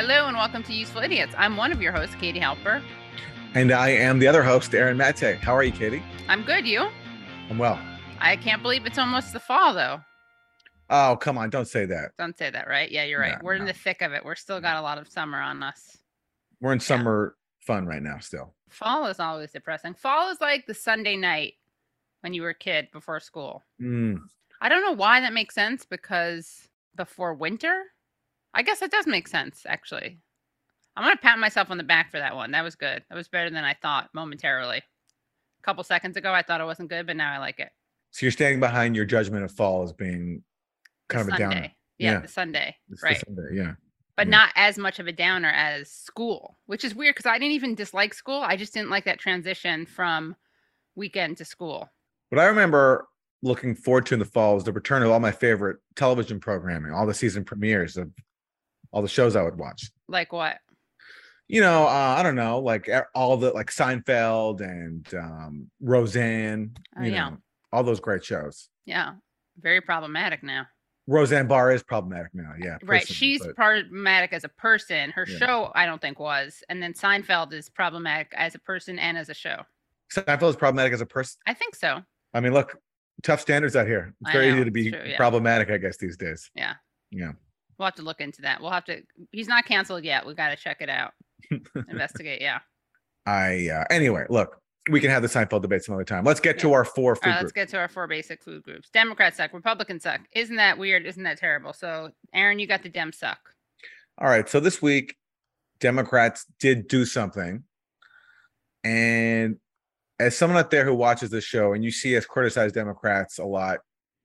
Hello and welcome to Useful Idiots. I'm one of your hosts, Katie Halper. And I am the other host, Aaron Mate. How are you, Katie? I'm good. You? I'm well. I can't believe it's almost the fall, though. Oh, come on. Don't say that. Don't say that, right? Yeah, you're right. No, We're in the thick of it. We're still got a lot of summer on us. We're in summer fun right now still. Fall is always depressing. Fall is like the Sunday night when you were a kid before school. Mm. I don't know why that makes sense because before winter, I guess it does make sense, actually. I'm going to pat myself on the back for that one. That was good. That was better than I thought momentarily. A couple seconds ago, I thought it wasn't good, but now I like it. So you're standing behind your judgment of fall as being kind of a Sunday. downer. Yeah, Yeah. the Sunday. It's the right. Sunday, yeah. but Yeah. not as much of a downer as school, which is weird because I didn't even dislike school. I just didn't like that transition from weekend to school. What I remember looking forward to in the fall was the return of all my favorite television programming, all the season premieres of all the shows I would watch. Like what? You know, uh, I don't know, like all the like Seinfeld and um, Roseanne, Oh, you yeah. know, all those great shows. Yeah, very problematic now. Roseanne Barr is problematic now. Yeah. right, she's but- problematic as a person. Her Yeah. show, I don't think was, and then Seinfeld is problematic as a person and as a show. Seinfeld is problematic as a person. I think so. I mean, look, tough standards out here. It's I very know, easy to be true, yeah. problematic, I guess, these days. Yeah. Yeah. We'll have to look into that. We'll have to. He's not canceled yet. We got to check it out. Investigate. Yeah. I uh anyway, look, we can have the Seinfeld debate some other time. Let's get to our four food right, let's get to our four basic food groups. Democrats suck. Republicans suck. Isn't that weird? Isn't that terrible? So, Aaron, you got the Dem suck. All right. So this week, Democrats did do something. And as someone out there who watches this show and you see us criticize Democrats a lot,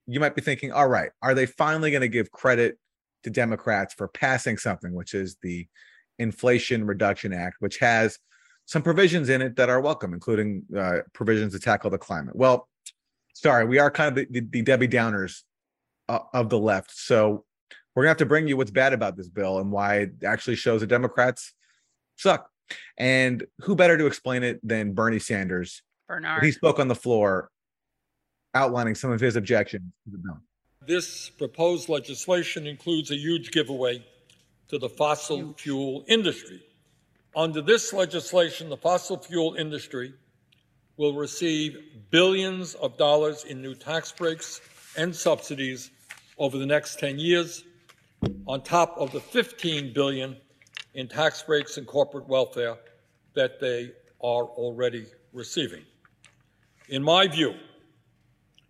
you might be thinking, all right, are they finally going to give credit to Democrats for passing something, which is the Inflation Reduction Act, which has some provisions in it that are welcome, including uh, provisions to tackle the climate. Well, sorry, we are kind of the, the, the Debbie Downers uh, of the left. So we're gonna have to bring you what's bad about this bill and why it actually shows the Democrats suck. And who better to explain it than Bernie Sanders? Bernard. He spoke on the floor outlining some of his objections to the bill. This proposed legislation includes a huge giveaway to the fossil fuel industry. Under this legislation, the fossil fuel industry will receive billions of dollars in new tax breaks and subsidies over the next 10 years, on top of the 15 billion in tax breaks and corporate welfare that they are already receiving. In my view,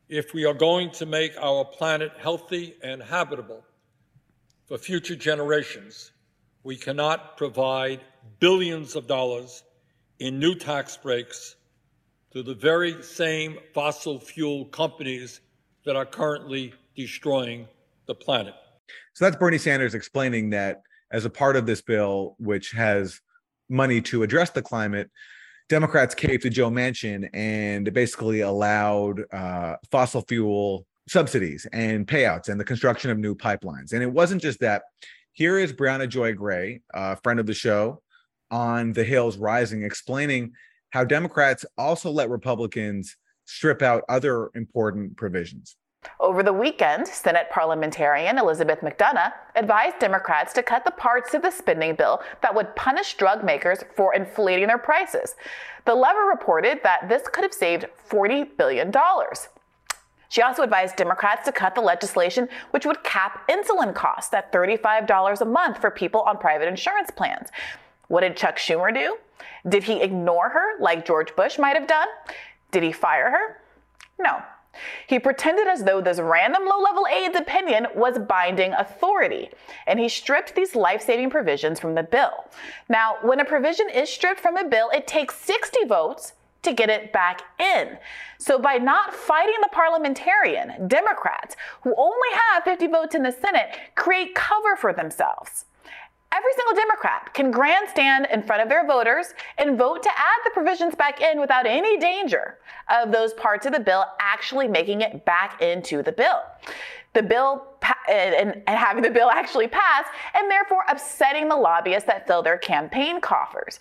if we are going to make our planet healthy and habitable for future generations, we cannot provide billions of dollars in new tax breaks to the very same fossil fuel companies that are currently destroying the planet. So that's Bernie Sanders explaining that as a part of this bill, which has money to address the climate, Democrats caved to Joe Manchin and basically allowed uh, fossil fuel subsidies and payouts and the construction of new pipelines. And it wasn't just that. Here is Briahna Joy Gray, a friend of the show, on the Hills Rising, explaining how Democrats also let Republicans strip out other important provisions. Over the weekend, Senate parliamentarian Elizabeth MacDonough advised Democrats to cut the parts of the spending bill that would punish drug makers for inflating their prices. The lever reported that this could have saved $40 billion. She also advised Democrats to cut the legislation which would cap insulin costs at $35 a month for people on private insurance plans. What did Chuck Schumer do? Did he ignore her like George Bush might have done? Did he fire her? No. He pretended as though this random low level aide's opinion was binding authority, and he stripped these life saving provisions from the bill. Now, when a provision is stripped from a bill, it takes 60 votes to get it back in. So, by not fighting the parliamentarian, Democrats, who only have 50 votes in the Senate, create cover for themselves. Every single Democrat can grandstand in front of their voters and vote to add the provisions back in without any danger of those parts of the bill actually making it back into the bill. The bill and, and having the bill actually pass, and therefore upsetting the lobbyists that fill their campaign coffers.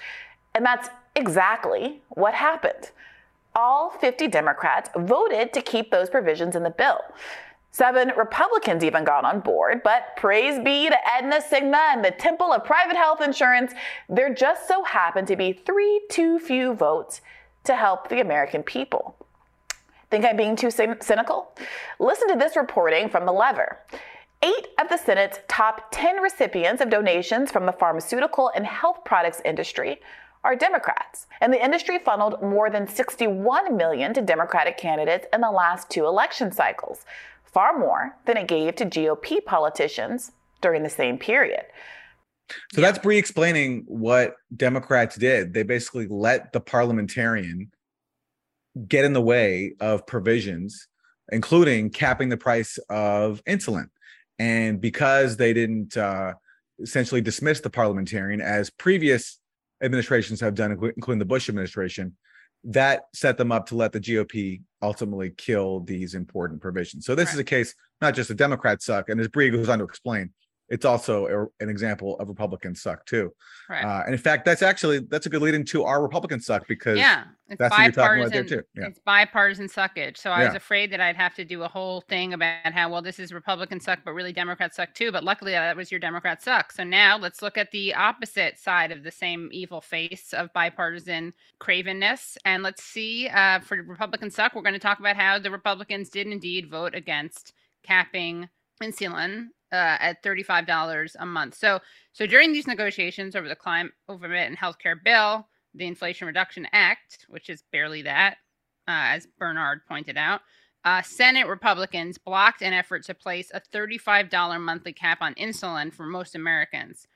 And that's exactly what happened. All 50 Democrats voted to keep those provisions in the bill. Seven Republicans even got on board, but praise be to Aetna Cigna and the Temple of Private Health Insurance, there just so happened to be three too few votes to help the American people. Think I'm being too cynical? Listen to this reporting from The Lever. Eight of the Senate's top 10 recipients of donations from the pharmaceutical and health products industry are Democrats. And the industry funneled more than 61 million to Democratic candidates in the last two election cycles, far more than it gave to GOP politicians during the same period. So yeah. that's Bree explaining what Democrats did. They basically let the parliamentarian get in the way of provisions, including capping the price of insulin. And because they didn't uh, essentially dismiss the parliamentarian, as previous administrations have done, including the Bush administration, that set them up to let the GOP ultimately kill these important provisions. So this right. is a case not just the Democrats suck, and as Bree goes on to explain, it's also a, an example of Republicans suck too. Right. Uh, and in fact, that's actually that's a good lead into our Republicans suck because yeah, that's. What you're talking about there too. Yeah. It's bipartisan suckage. So I yeah. was afraid that I'd have to do a whole thing about how well this is Republican suck, but really Democrats suck too. But luckily, that was your Democrat suck. So now let's look at the opposite side of the same evil face of bipartisan cravenness, and let's see uh, for Republican suck. We're going to talk about how the Republicans did indeed vote against capping insulin uh, at $35 a month. So, so during these negotiations over the climate over and healthcare bill, the Inflation Reduction Act, which is barely that, uh, as Bernard pointed out, uh, Senate Republicans blocked an effort to place a $35 monthly cap on insulin for most Americans.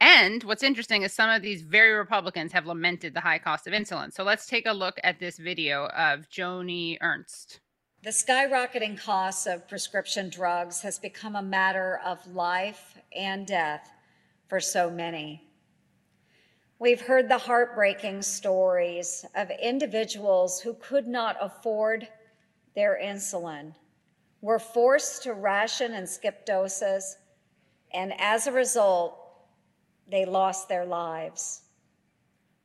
And what's interesting is some of these very Republicans have lamented the high cost of insulin. So let's take a look at this video of Joni Ernst. The skyrocketing costs of prescription drugs has become a matter of life and death for so many. We've heard the heartbreaking stories of individuals who could not afford their insulin, were forced to ration and skip doses, and as a result, they lost their lives.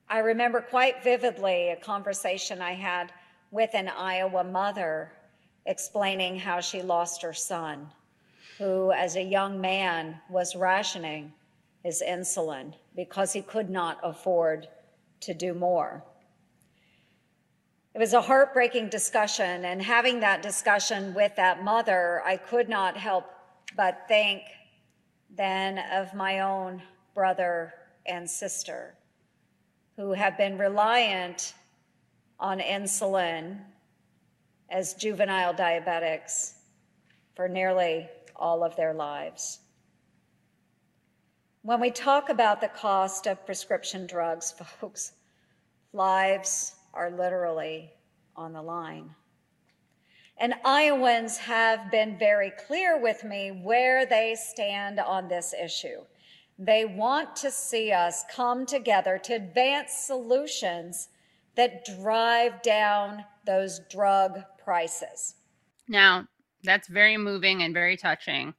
I remember quite vividly a conversation I had with an Iowa mother explaining how she lost her son, who, as a young man, was rationing his insulin because he could not afford to do more. It was a heartbreaking discussion, and having that discussion with that mother, I could not help but think then of my own brother and sister who have been reliant on insulin as juvenile diabetics for nearly all of their lives. When we talk about the cost of prescription drugs, folks, lives are literally on the line. And Iowans have been very clear with me where they stand on this issue. They want to see us come together to advance solutions that drive down those drug Now, that's very moving and very touching.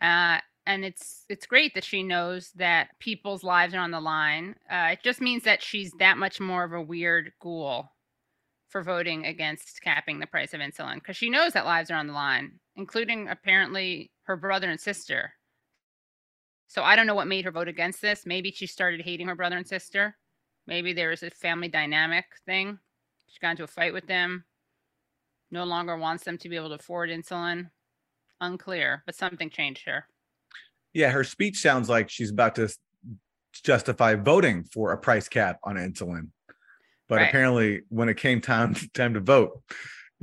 Uh, and it's it's great that she knows that people's lives are on the line. Uh, it just means that she's that much more of a weird ghoul for voting against capping the price of insulin because she knows that lives are on the line, including apparently her brother and sister. So I don't know what made her vote against this. Maybe she started hating her brother and sister. Maybe there was a family dynamic thing. She got into a fight with them no longer wants them to be able to afford insulin. Unclear, but something changed here. Yeah, her speech sounds like she's about to justify voting for a price cap on insulin. But right. apparently when it came time time to vote,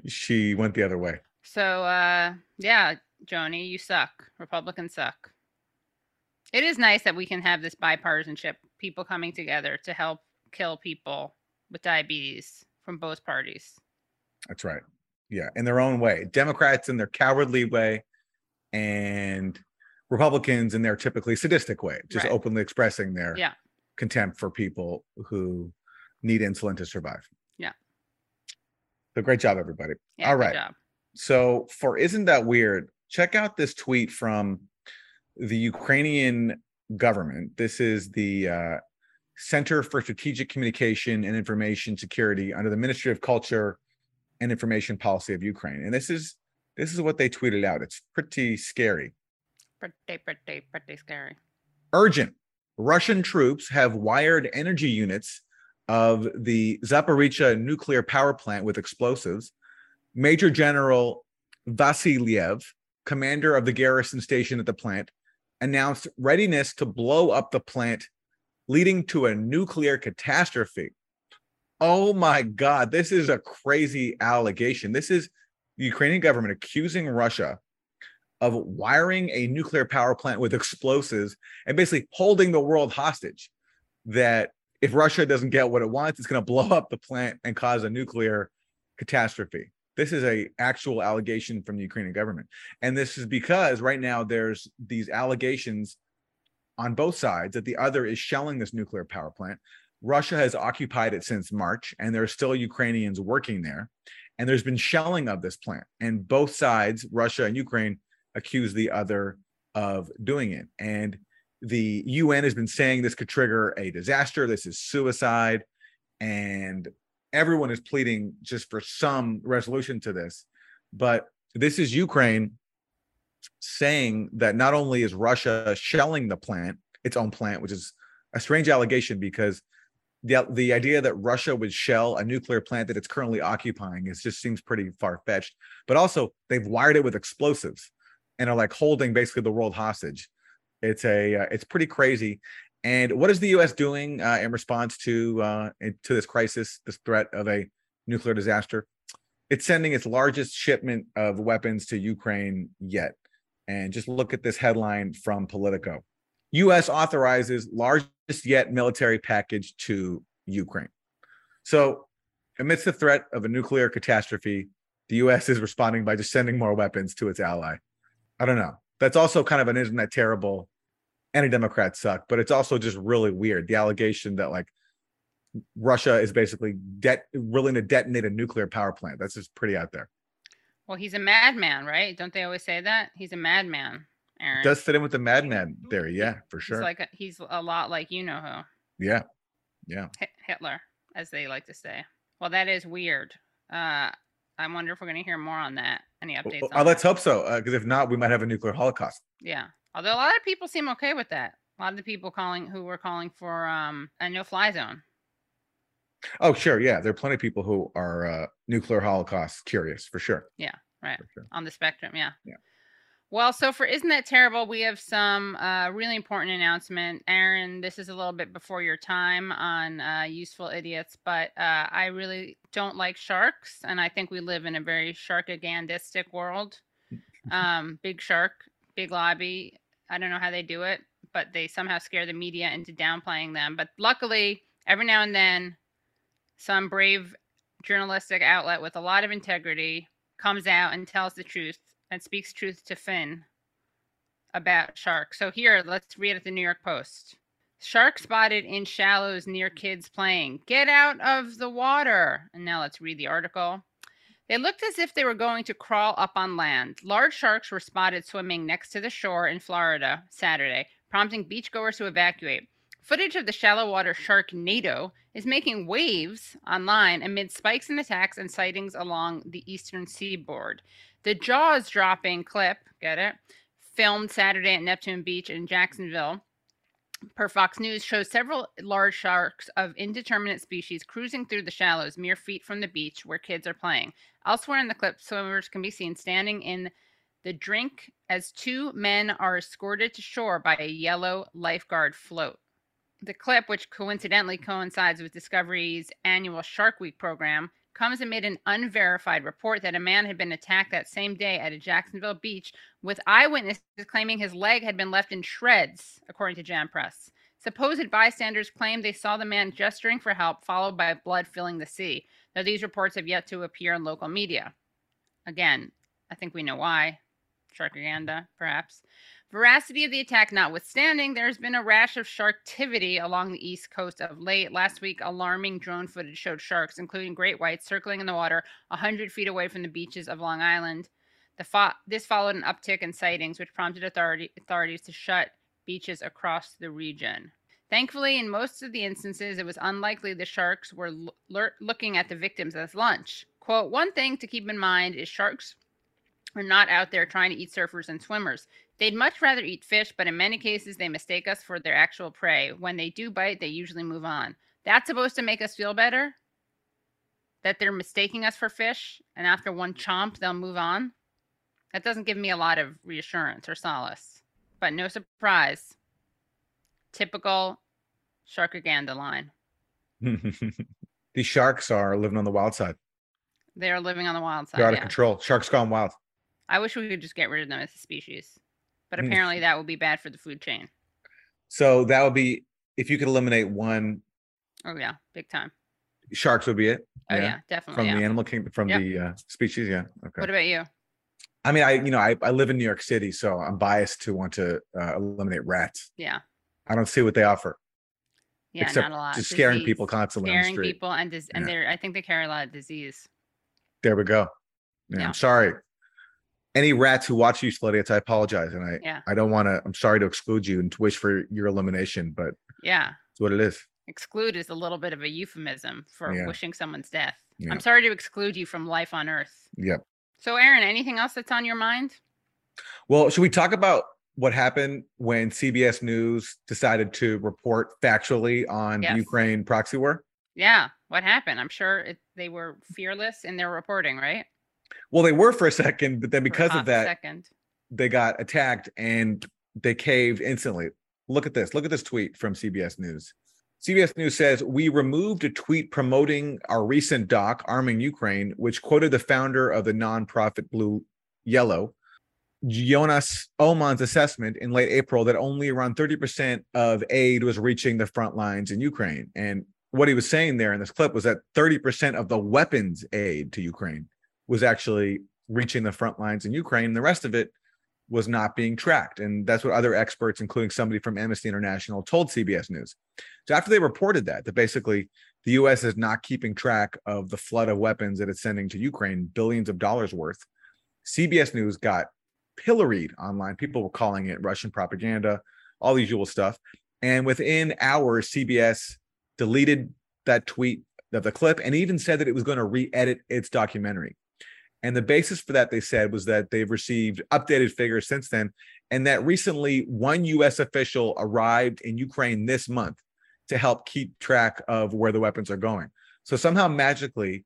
she went the other way. So uh yeah, Joni, you suck. Republicans suck. It is nice that we can have this bipartisanship, people coming together to help kill people with diabetes from both parties. That's right yeah, in their own way. Democrats in their cowardly way, and Republicans in their typically sadistic way, just right. openly expressing their yeah. contempt for people who need insulin to survive. Yeah. So great job, everybody. Yeah, All right. So for isn't that weird? Check out this tweet from the Ukrainian government. This is the uh, Center for Strategic Communication and Information Security under the Ministry of Culture and information policy of Ukraine. And this is This is what they tweeted out. It's pretty scary. Pretty, pretty, pretty scary. Urgent. Russian troops have wired energy units of the Zaporizhia nuclear power plant with explosives. Major General Vasilyev, commander of the garrison station at the plant, announced readiness to blow up the plant, leading to a nuclear catastrophe. Oh my God, this is a crazy allegation. This is the Ukrainian government accusing Russia of wiring a nuclear power plant with explosives and basically holding the world hostage. That if Russia doesn't get what it wants, it's going to blow up the plant and cause a nuclear catastrophe. This is a actual allegation from the Ukrainian government. And this is because right now there's these allegations on both sides that the other is shelling this nuclear power plant. Russia has occupied it since March, and there are still Ukrainians working there. And there's been shelling of this plant. And both sides, Russia and Ukraine, accuse the other of doing it. And the UN has been saying this could trigger a disaster. This is suicide. And everyone is pleading just for some resolution to this. But this is Ukraine saying that not only is Russia shelling the plant, its own plant, which is a strange allegation because the the idea that Russia would shell a nuclear plant that it's currently occupying is just seems pretty far fetched. But also, they've wired it with explosives and are like holding basically the world hostage. It's a uh, it's pretty crazy. And what is the U.S. doing uh, in response to uh, to this crisis, this threat of a nuclear disaster? It's sending its largest shipment of weapons to Ukraine yet. And just look at this headline from Politico: U.S. authorizes largest yet military package to Ukraine. So, amidst the threat of a nuclear catastrophe, the U.S. is responding by just sending more weapons to its ally. I don't know. That's also kind of an isn't that terrible any Democrats suck, but it's also just really weird. The allegation that like Russia is basically willing to detonate a nuclear power plant. That's just pretty out there. Well, he's a madman, right? Don't they always say that? He's a madman, Aaron. Does fit in with the madman theory, yeah, for sure. He's like a, he's a lot like you know who. Yeah. Yeah. Hitler, as they like to say. Well, that is weird. Uh I wonder if we're going to hear more on that. Any updates? Well, let's hope so, because uh, if not, we might have a nuclear holocaust. Yeah. Although a lot of people seem okay with that. A lot of the people calling who were calling for um, a no-fly zone. Oh, sure. Yeah, there are plenty of people who are uh, nuclear holocaust curious for sure. Yeah, right. Sure. On the spectrum, yeah. Yeah. Well, so for Isn't That Terrible, we have some uh, really important announcement. Aaron, this is a little bit before your time on uh, Useful Idiots, but uh, I really don't like sharks. And I think we live in a very sharkagandistic world. Um, big shark, big lobby. I don't know how they do it, but they somehow scare the media into downplaying them. But luckily, every now and then, some brave journalistic outlet with a lot of integrity comes out and tells the truth and speaks truth to Finn about sharks. So here, let's read at the New York Post. Shark spotted in shallows near kids playing. Get out of the water. And now let's read the article. They looked as if they were going to crawl up on land. Large sharks were spotted swimming next to the shore in Florida Saturday, prompting beachgoers to evacuate. Footage of the shallow water sharknado is making waves online amid spikes in attacks and sightings along the eastern seaboard. The jaws dropping clip, get it, filmed Saturday at Neptune Beach in Jacksonville, per Fox News, shows several large sharks of indeterminate species cruising through the shallows mere feet from the beach where kids are playing. Elsewhere in the clip, swimmers can be seen standing in the drink as two men are escorted to shore by a yellow lifeguard float. The clip, which coincidentally coincides with Discovery's annual Shark Week program, comes amid an unverified report that a man had been attacked that same day at a Jacksonville beach, with eyewitnesses claiming his leg had been left in shreds, according to Jam Press. Supposed bystanders claimed they saw the man gesturing for help, followed by blood filling the sea, though these reports have yet to appear in local media. Again, I think we know why. Sharkaganda, perhaps. Veracity of the attack notwithstanding, there's been a rash of sharktivity along the east coast of late. Last week, alarming drone footage showed sharks, including great whites, circling in the water 100 feet away from the beaches of Long Island. Fo- this followed an uptick in sightings, which prompted authority- authorities to shut beaches across the region. Thankfully, in most of the instances, it was unlikely the sharks were l- looking at the victims as lunch. Quote, one thing to keep in mind is sharks are not out there trying to eat surfers and swimmers. They'd much rather eat fish, but in many cases, they mistake us for their actual prey. When they do bite, they usually move on. That's supposed to make us feel better? That they're mistaking us for fish, and after one chomp, they'll move on? That doesn't give me a lot of reassurance or solace. But no surprise. Typical shark Sharkaganda line. These sharks are living on the wild side. They are living on the wild side. They're out of yeah. control. Sharks gone wild. I wish we could just get rid of them as a species. But Mm. apparently that would be bad for the food chain. So that would be if you could eliminate one, Oh yeah, big time. sharks would be it. Oh yeah, definitely. From yeah. the animal kingdom, from Yep. the uh, species. Yeah. Okay. What about you? I mean, I you know I, I live in New York City, so I'm biased to want to uh, eliminate rats. Yeah. I don't see what they offer Yeah, except not a lot. just scaring people constantly Scaring people and dis- and they're I think they carry a lot of disease. There we go. Yeah, Yeah. I'm sorry. Any rats who watch you, Slutty, I apologize, and I Yeah. I don't want to. I'm sorry to exclude you and to wish for your elimination, but Yeah. it's what it is. Exclude is a little bit of a euphemism for Yeah. wishing someone's death. Yeah. I'm sorry to exclude you from life on Earth. Yep. So, Aaron, anything else that's on your mind? Well, should we talk about what happened when CBS News decided to report factually on the Yes. Ukraine proxy war? Yeah. What happened? I'm sure it, they were fearless in their reporting, right? Well, they were for a second, but then because of that, second. they got attacked and they caved instantly. Look at this. Look at this tweet from CBS News. CBS News says we removed a tweet promoting our recent doc, Arming Ukraine, which quoted the founder of the nonprofit Blue Yellow, Jonas Ohman's assessment in late April that only around 30% of aid was reaching the front lines in Ukraine. And what he was saying there in this clip was that 30% of the weapons aid to Ukraine was actually reaching the front lines in Ukraine. The rest of it was not being tracked. And that's what other experts, including somebody from Amnesty International, told CBS News. So after they reported that, that basically the US is not keeping track of the flood of weapons that it's sending to Ukraine, billions of dollars worth, CBS News got pilloried online. People were calling it Russian propaganda, all the usual stuff. And within hours, CBS deleted that tweet of the clip and even said that it was going to re-edit its documentary. And the basis for that, they said, was that they've received updated figures since then, and that recently one U.S. official arrived in Ukraine this month to help keep track of where the weapons are going. So somehow magically,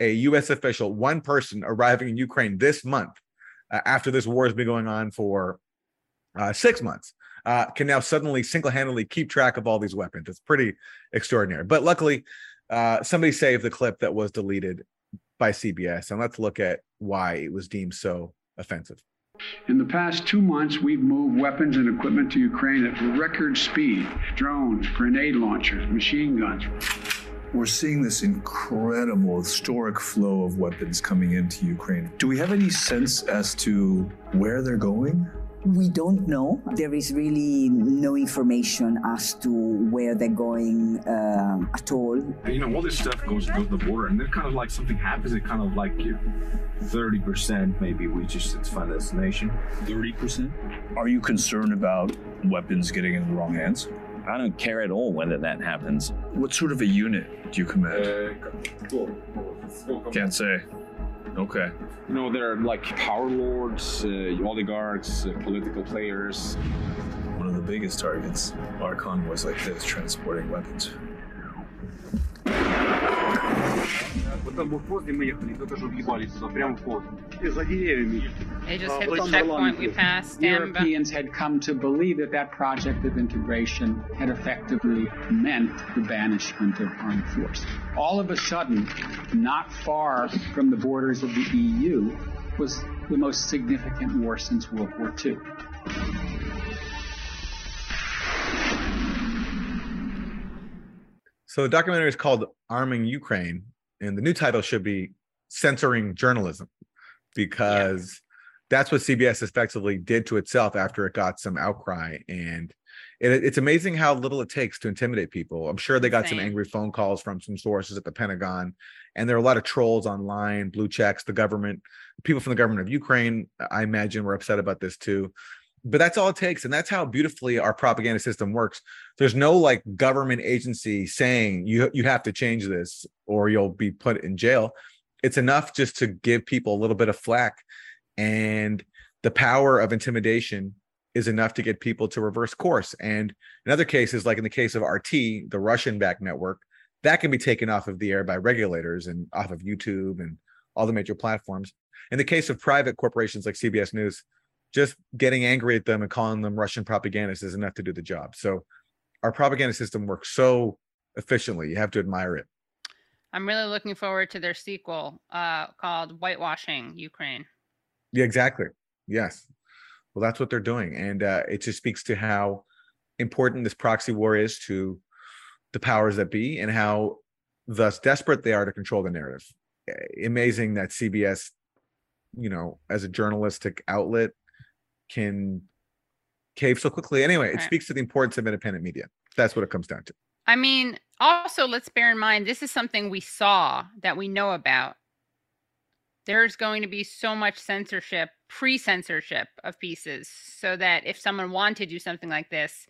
a U.S. official, one person arriving in Ukraine this month, uh, after this war has been going on for uh, six months, uh, can now suddenly single-handedly keep track of all these weapons. It's pretty extraordinary. But luckily, uh, somebody saved the clip that was deleted by CBS, and let's look at why it was deemed so offensive. In the past two months, we've moved weapons and equipment to Ukraine at record speed drones, grenade launchers, machine guns. We're seeing this incredible historic flow of weapons coming into Ukraine. Do we have any sense as to where they're going? We don't know. There is really no information as to where they're going um, at all. You know, all this stuff goes to the border, and then kind of like something happens, it kind of like you, 30% maybe reaches its final destination. 30%? Are you concerned about weapons getting in the wrong hands? I don't care at all whether that happens. What sort of a unit do you command? Can't say. Okay. You know, there are like power lords, uh, oligarchs, uh, political players. One of the biggest targets are convoys like this transporting weapons. They just hit the checkpoint we passed. Stand by. Europeans had come to believe that that project of integration had effectively meant the banishment of armed force. All of a sudden, not far from the borders of the EU, was the most significant war since World War II. So the documentary is called Arming Ukraine, and the new title should be Censoring Journalism, because that's what CBS effectively did to itself after it got some outcry. And it, it's amazing how little it takes to intimidate people. I'm sure they got some angry phone calls from some sources at the Pentagon, and there are a lot of trolls online, blue checks, the government, people from the government of Ukraine, I imagine, were upset about this too. But that's all it takes. And that's how beautifully our propaganda system works there's no like government agency saying you you have to change this or you'll be put in jail it's enough just to give people a little bit of flack and the power of intimidation is enough to get people to reverse course. And in other cases, like in the case of RT, the Russian backed network, that can be taken off of the air by regulators and off of YouTube and all the major platforms. In the case of private corporations like CBS News, just getting angry at them and calling them Russian propagandists is enough to do the job. So our propaganda system works so efficiently. You have to admire it. I'm really looking forward to their sequel uh, called Whitewashing Ukraine. Yeah, exactly. Yes. Well, that's what they're doing. And uh, it just speaks to how important this proxy war is to the powers that be and how thus desperate they are to control the narrative. Amazing that CBS, you know, as a journalistic outlet can cave so quickly. Anyway, it speaks to the importance of independent media. That's what it comes down to. I mean, also let's bear in mind this is something we saw that we know about. There's going to be so much censorship, pre-censorship of pieces, so that if someone wanted to do something like this,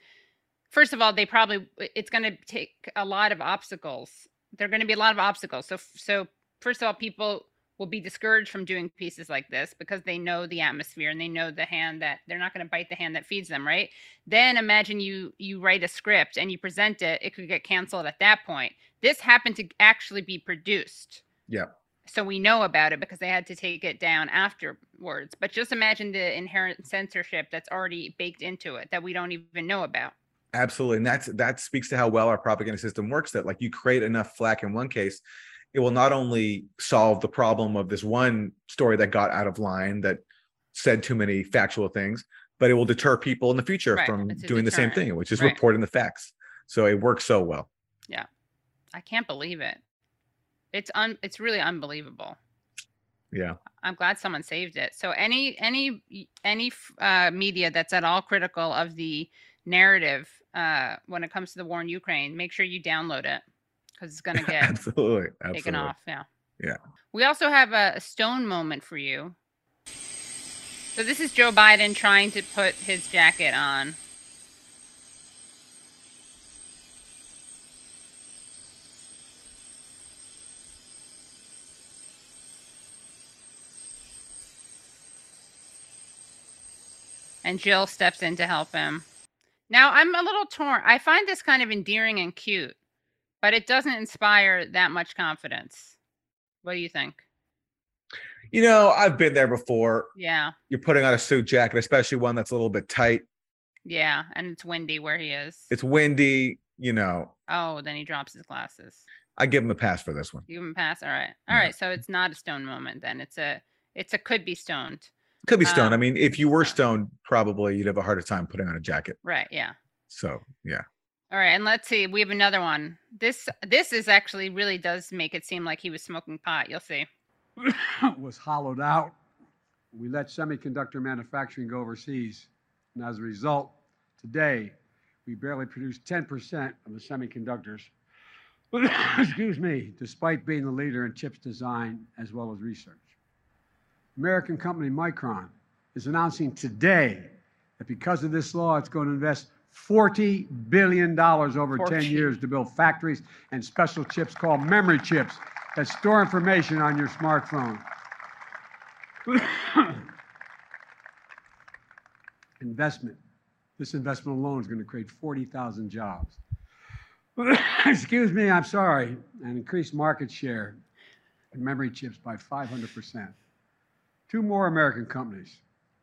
first of all, they probably it's going to take a lot of obstacles. There are going to be a lot of obstacles. So so first of all, people will be discouraged from doing pieces like this because they know the atmosphere and they know the hand that they're not going to bite the hand that feeds them, right? Then imagine you you write a script and you present it, it could get canceled at that point. This happened to actually be produced. Yeah. So we know about it because they had to take it down afterwards. But just imagine the inherent censorship that's already baked into it that we don't even know about. Absolutely. And that's that speaks to how well our propaganda system works that like you create enough flack in one case, it will not only solve the problem of this one story that got out of line that said too many factual things, but it will deter people in the future Right, from it's doing the same thing, which is Right. reporting the facts. So it works so well. Yeah. I can't believe it. It's un it's really unbelievable. Yeah. I'm glad someone saved it. So any any any uh, media that's at all critical of the narrative uh, when it comes to the war in Ukraine, make sure you download it because it's going to get Absolutely. taken off. Yeah. Yeah. We also have a, a stone moment for you. So this is Joe Biden trying to put his jacket on. And Jill steps in to help him. Now I'm a little torn. I find this kind of endearing and cute, but it doesn't inspire that much confidence. What do you think? You know, I've been there before. Yeah. You're putting on a suit jacket, especially one that's a little bit tight. Yeah, and it's windy where he is. It's windy, you know. Oh, then he drops his glasses. I give him a pass for this one. You give him a pass. All right. All right. So it's not a stone moment then. It's a it's a could be stoned. Could be stoned. I Um, mean, if you were stoned, probably you'd have a harder time putting on a jacket. Right. Yeah. So yeah. All right. And let's see. We have another one. This this is actually really does make it seem like he was smoking pot. You'll see. was hollowed out. We let semiconductor manufacturing go overseas. And as a result, today, we barely produce 10% of the semiconductors, excuse me, despite being the leader in chips design as well as research. American company Micron is announcing today that because of this law, it's going to invest $40 billion over 10 years to build factories and special chips called memory chips that store information on your smartphone. investment. This investment alone is going to create 40,000 jobs. Excuse me, I'm sorry, and increase market share in memory chips by 500%. Two more American companies.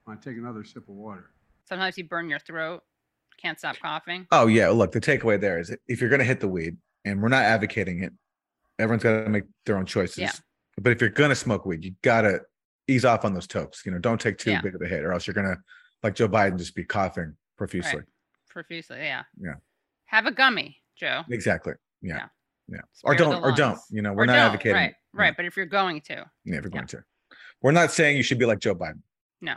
Want to take another sip of water? Sometimes you burn your throat. Can't stop coughing. Oh yeah. Look, the takeaway there is if you're gonna hit the weed, and we're not advocating it, everyone's gotta make their own choices. Yeah. But if you're gonna smoke weed, you gotta ease off on those tokes. You know, don't take too Yeah. big of a hit, or else you're gonna, like Joe Biden, just be coughing profusely. Right. Profusely. Yeah. Yeah. Have a gummy, Joe. Exactly. Yeah. Yeah. Yeah. Or don't, or don't. You know, we're Or not advocating. Right. Right. But if you're going to, Yeah, if you're going to. We're not saying you should be like Joe Biden. no.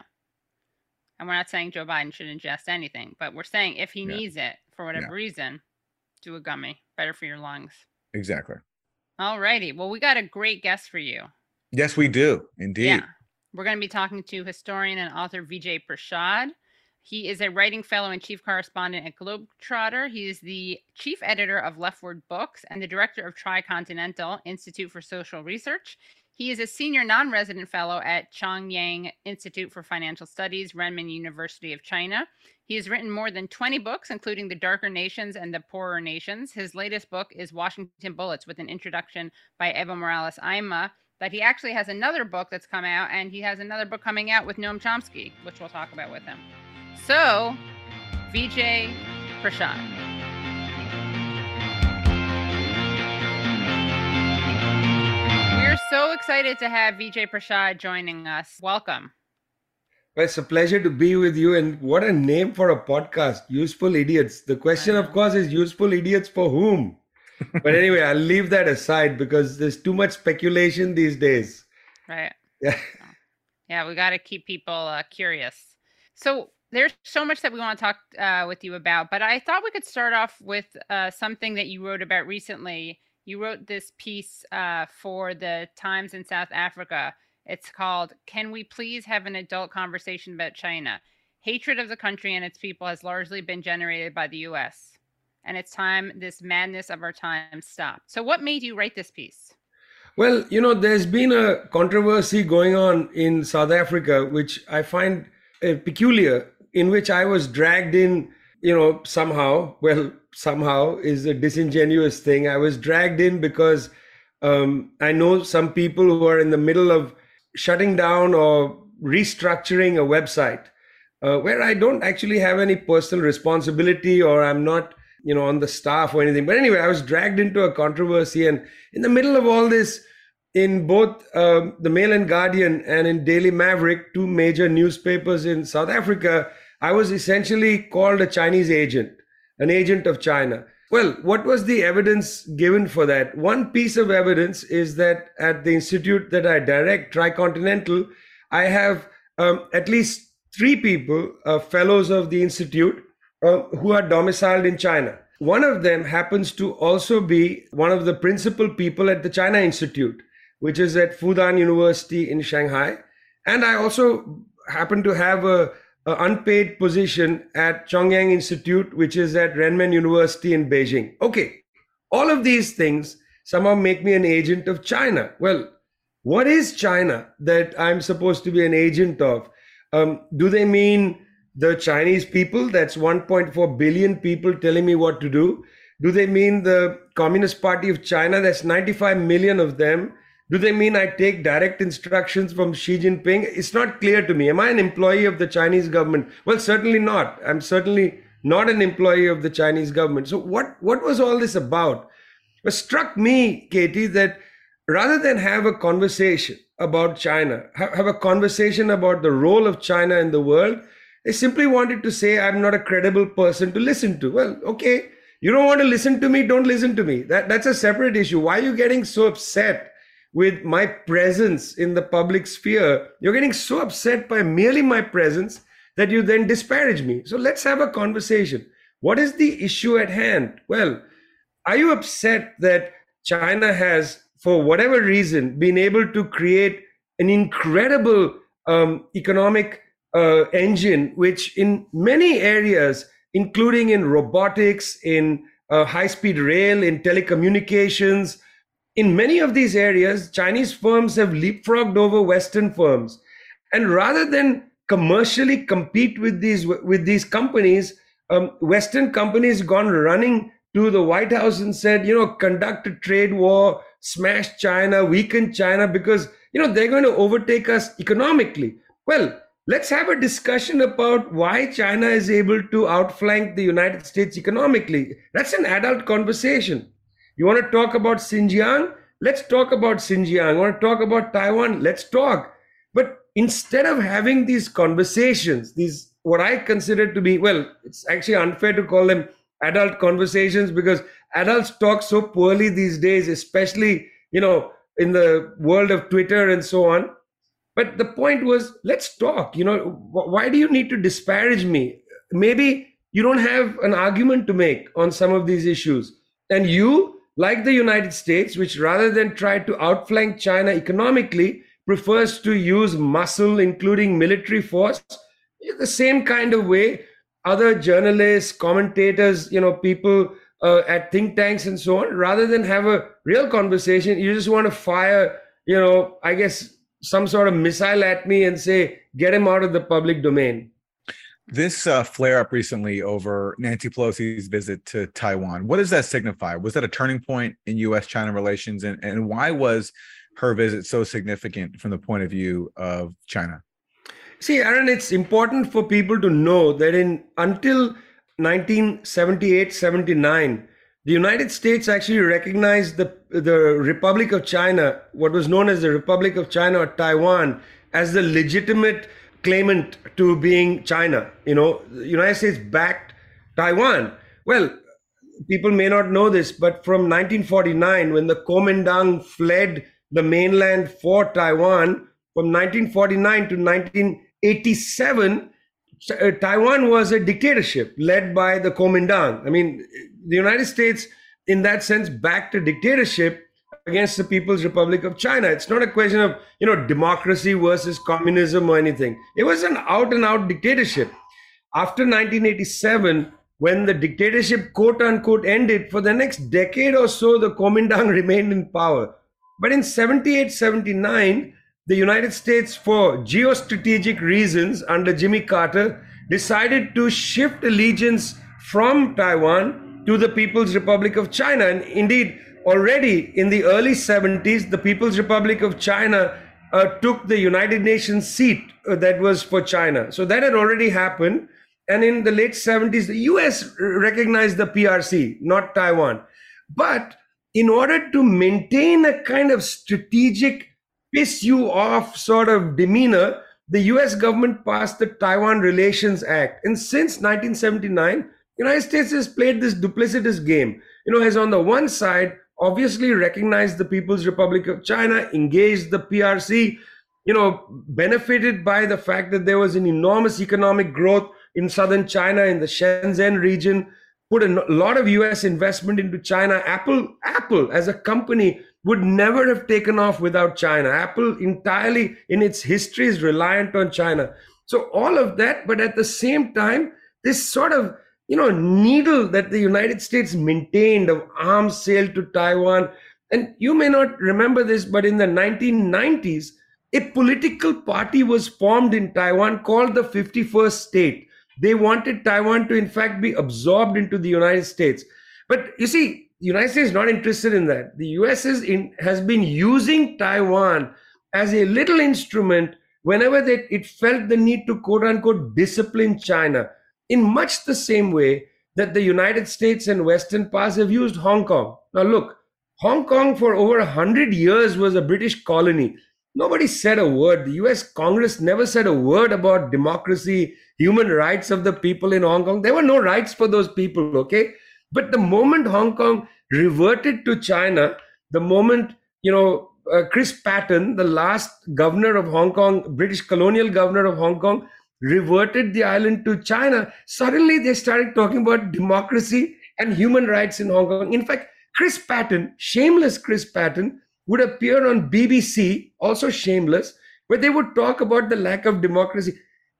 And we're not saying Joe Biden should ingest anything, but we're saying if he Yeah. needs it for whatever Yeah. reason, do a gummy. Better for your lungs. Exactly. All righty. Well, we got a great guest for you. Yes, we do. Indeed. Yeah. We're going to be talking to historian and author Vijay Prashad. He is a writing fellow and chief correspondent at Globetrotter. He is the chief editor of LeftWord Books and the director of Tricontinental Institute for Social Research. He is a senior non resident fellow at Chongyang Institute for Financial Studies, Renmin University of China. He has written more than 20 books, including The Darker Nations and The Poorer Nations. His latest book is Washington Bullets, with an introduction by Evo Morales Ayma. That he actually has another book that's come out, and he has another book coming out with Noam Chomsky, which we'll talk about with him. So, Vijay Prashad. We're so excited to have Vijay Prashad joining us. Welcome. Well, it's a pleasure to be with you. And what a name for a podcast Useful Idiots. The question, of course, is useful idiots for whom? but anyway, I'll leave that aside because there's too much speculation these days. Right. Yeah. Yeah, we got to keep people uh, curious. So, there's so much that we want to talk uh, with you about, but I thought we could start off with uh, something that you wrote about recently. You wrote this piece uh, for the Times in South Africa. It's called Can We Please Have an Adult Conversation About China? Hatred of the country and its people has largely been generated by the US. And it's time this madness of our time stopped. So, what made you write this piece? Well, you know, there's been a controversy going on in South Africa, which I find uh, peculiar in which I was dragged in, you know, somehow. Well, somehow is a disingenuous thing. I was dragged in because um, I know some people who are in the middle of shutting down or restructuring a website uh, where I don't actually have any personal responsibility or I'm not, you know, on the staff or anything. But anyway, I was dragged into a controversy, and in the middle of all this, in both um, the Mail and Guardian and in Daily Maverick, two major newspapers in South Africa, I was essentially called a Chinese agent, an agent of China. Well, what was the evidence given for that? One piece of evidence is that at the institute that I direct, Tricontinental, I have um, at least three people, uh, fellows of the institute, uh, who are domiciled in China. One of them happens to also be one of the principal people at the China Institute, which is at Fudan University in Shanghai. And I also happen to have a an unpaid position at Chongyang Institute, which is at Renmin University in Beijing. Okay, all of these things somehow make me an agent of China. Well, what is China that I'm supposed to be an agent of? Um, do they mean the Chinese people? That's 1.4 billion people telling me what to do. Do they mean the Communist Party of China? That's 95 million of them do they mean I take direct instructions from Xi Jinping? It's not clear to me. Am I an employee of the Chinese government? Well, certainly not. I'm certainly not an employee of the Chinese government. So what, what was all this about? It struck me, Katie, that rather than have a conversation about China, have a conversation about the role of China in the world, they simply wanted to say, I'm not a credible person to listen to. Well, okay, you don't want to listen to me, don't listen to me. That, that's a separate issue. Why are you getting so upset with my presence in the public sphere, you're getting so upset by merely my presence that you then disparage me. So let's have a conversation. What is the issue at hand? Well, are you upset that China has, for whatever reason, been able to create an incredible um, economic uh, engine, which in many areas, including in robotics, in uh, high speed rail, in telecommunications, in many of these areas, Chinese firms have leapfrogged over Western firms. And rather than commercially compete with these with these companies, um, Western companies gone running to the White House and said, you know, conduct a trade war, smash China, weaken China, because you know they're going to overtake us economically. Well, let's have a discussion about why China is able to outflank the United States economically. That's an adult conversation. You want to talk about Xinjiang? Let's talk about Xinjiang. You want to talk about Taiwan? Let's talk. But instead of having these conversations, these what I consider to be, well, it's actually unfair to call them adult conversations because adults talk so poorly these days, especially, you know, in the world of Twitter and so on. But the point was, let's talk. You know, why do you need to disparage me? Maybe you don't have an argument to make on some of these issues. And you like the United States, which rather than try to outflank China economically, prefers to use muscle, including military force, the same kind of way other journalists, commentators, you know, people uh, at think tanks and so on, rather than have a real conversation, you just want to fire you know, I guess some sort of missile at me and say, get him out of the public domain. This uh, flare up recently over Nancy Pelosi's visit to Taiwan, what does that signify? Was that a turning point in US China relations? And, and why was her visit so significant from the point of view of China? See, Aaron, it's important for people to know that in until 1978 79, the United States actually recognized the, the Republic of China, what was known as the Republic of China or Taiwan, as the legitimate claimant to being China. You know, the United States backed Taiwan. Well, people may not know this, but from 1949, when the Kuomintang fled the mainland for Taiwan, from 1949 to 1987, uh, Taiwan was a dictatorship led by the Kuomintang. I mean, the United States, in that sense, backed a dictatorship against the People's Republic of China. It's not a question of, you know, democracy versus communism or anything. It was an out and out dictatorship. After 1987, when the dictatorship, quote unquote, ended, for the next decade or so, the Kuomintang remained in power. But in 78, 79, the United States, for geostrategic reasons under Jimmy Carter, decided to shift allegiance from Taiwan to the People's Republic of China. And indeed, already in the early 70s, the People's Republic of China uh, took the United Nations seat uh, that was for China. So that had already happened. And in the late 70s, the US recognized the PRC, not Taiwan. But in order to maintain a kind of strategic piss you off sort of demeanor, the US government passed the Taiwan Relations Act. And since 1979, United States has played this duplicitous game. You know, has on the one side obviously recognized the People's Republic of China, engaged the PRC, you know, benefited by the fact that there was an enormous economic growth in southern China in the Shenzhen region, put a lot of US investment into China. Apple, Apple as a company would never have taken off without China. Apple entirely in its history is reliant on China. So all of that, but at the same time, this sort of you know, needle that the United States maintained of arms sale to Taiwan. And you may not remember this, but in the 1990s, a political party was formed in Taiwan called the 51st State. They wanted Taiwan to, in fact, be absorbed into the United States. But you see, the United States is not interested in that. The US is in, has been using Taiwan as a little instrument whenever they, it felt the need to quote unquote discipline China in much the same way that the United States and Western powers have used Hong Kong. Now, look, Hong Kong for over 100 years was a British colony. Nobody said a word. The US Congress never said a word about democracy, human rights of the people in Hong Kong. There were no rights for those people, okay? But the moment Hong Kong reverted to China, the moment, you know, uh, Chris Patten, the last governor of Hong Kong, British colonial governor of Hong Kong, reverted the island to China, suddenly they started talking about democracy and human rights in Hong Kong. In fact, Chris Patten, shameless Chris Patten, would appear on BBC, also shameless, where they would talk about the lack of democracy.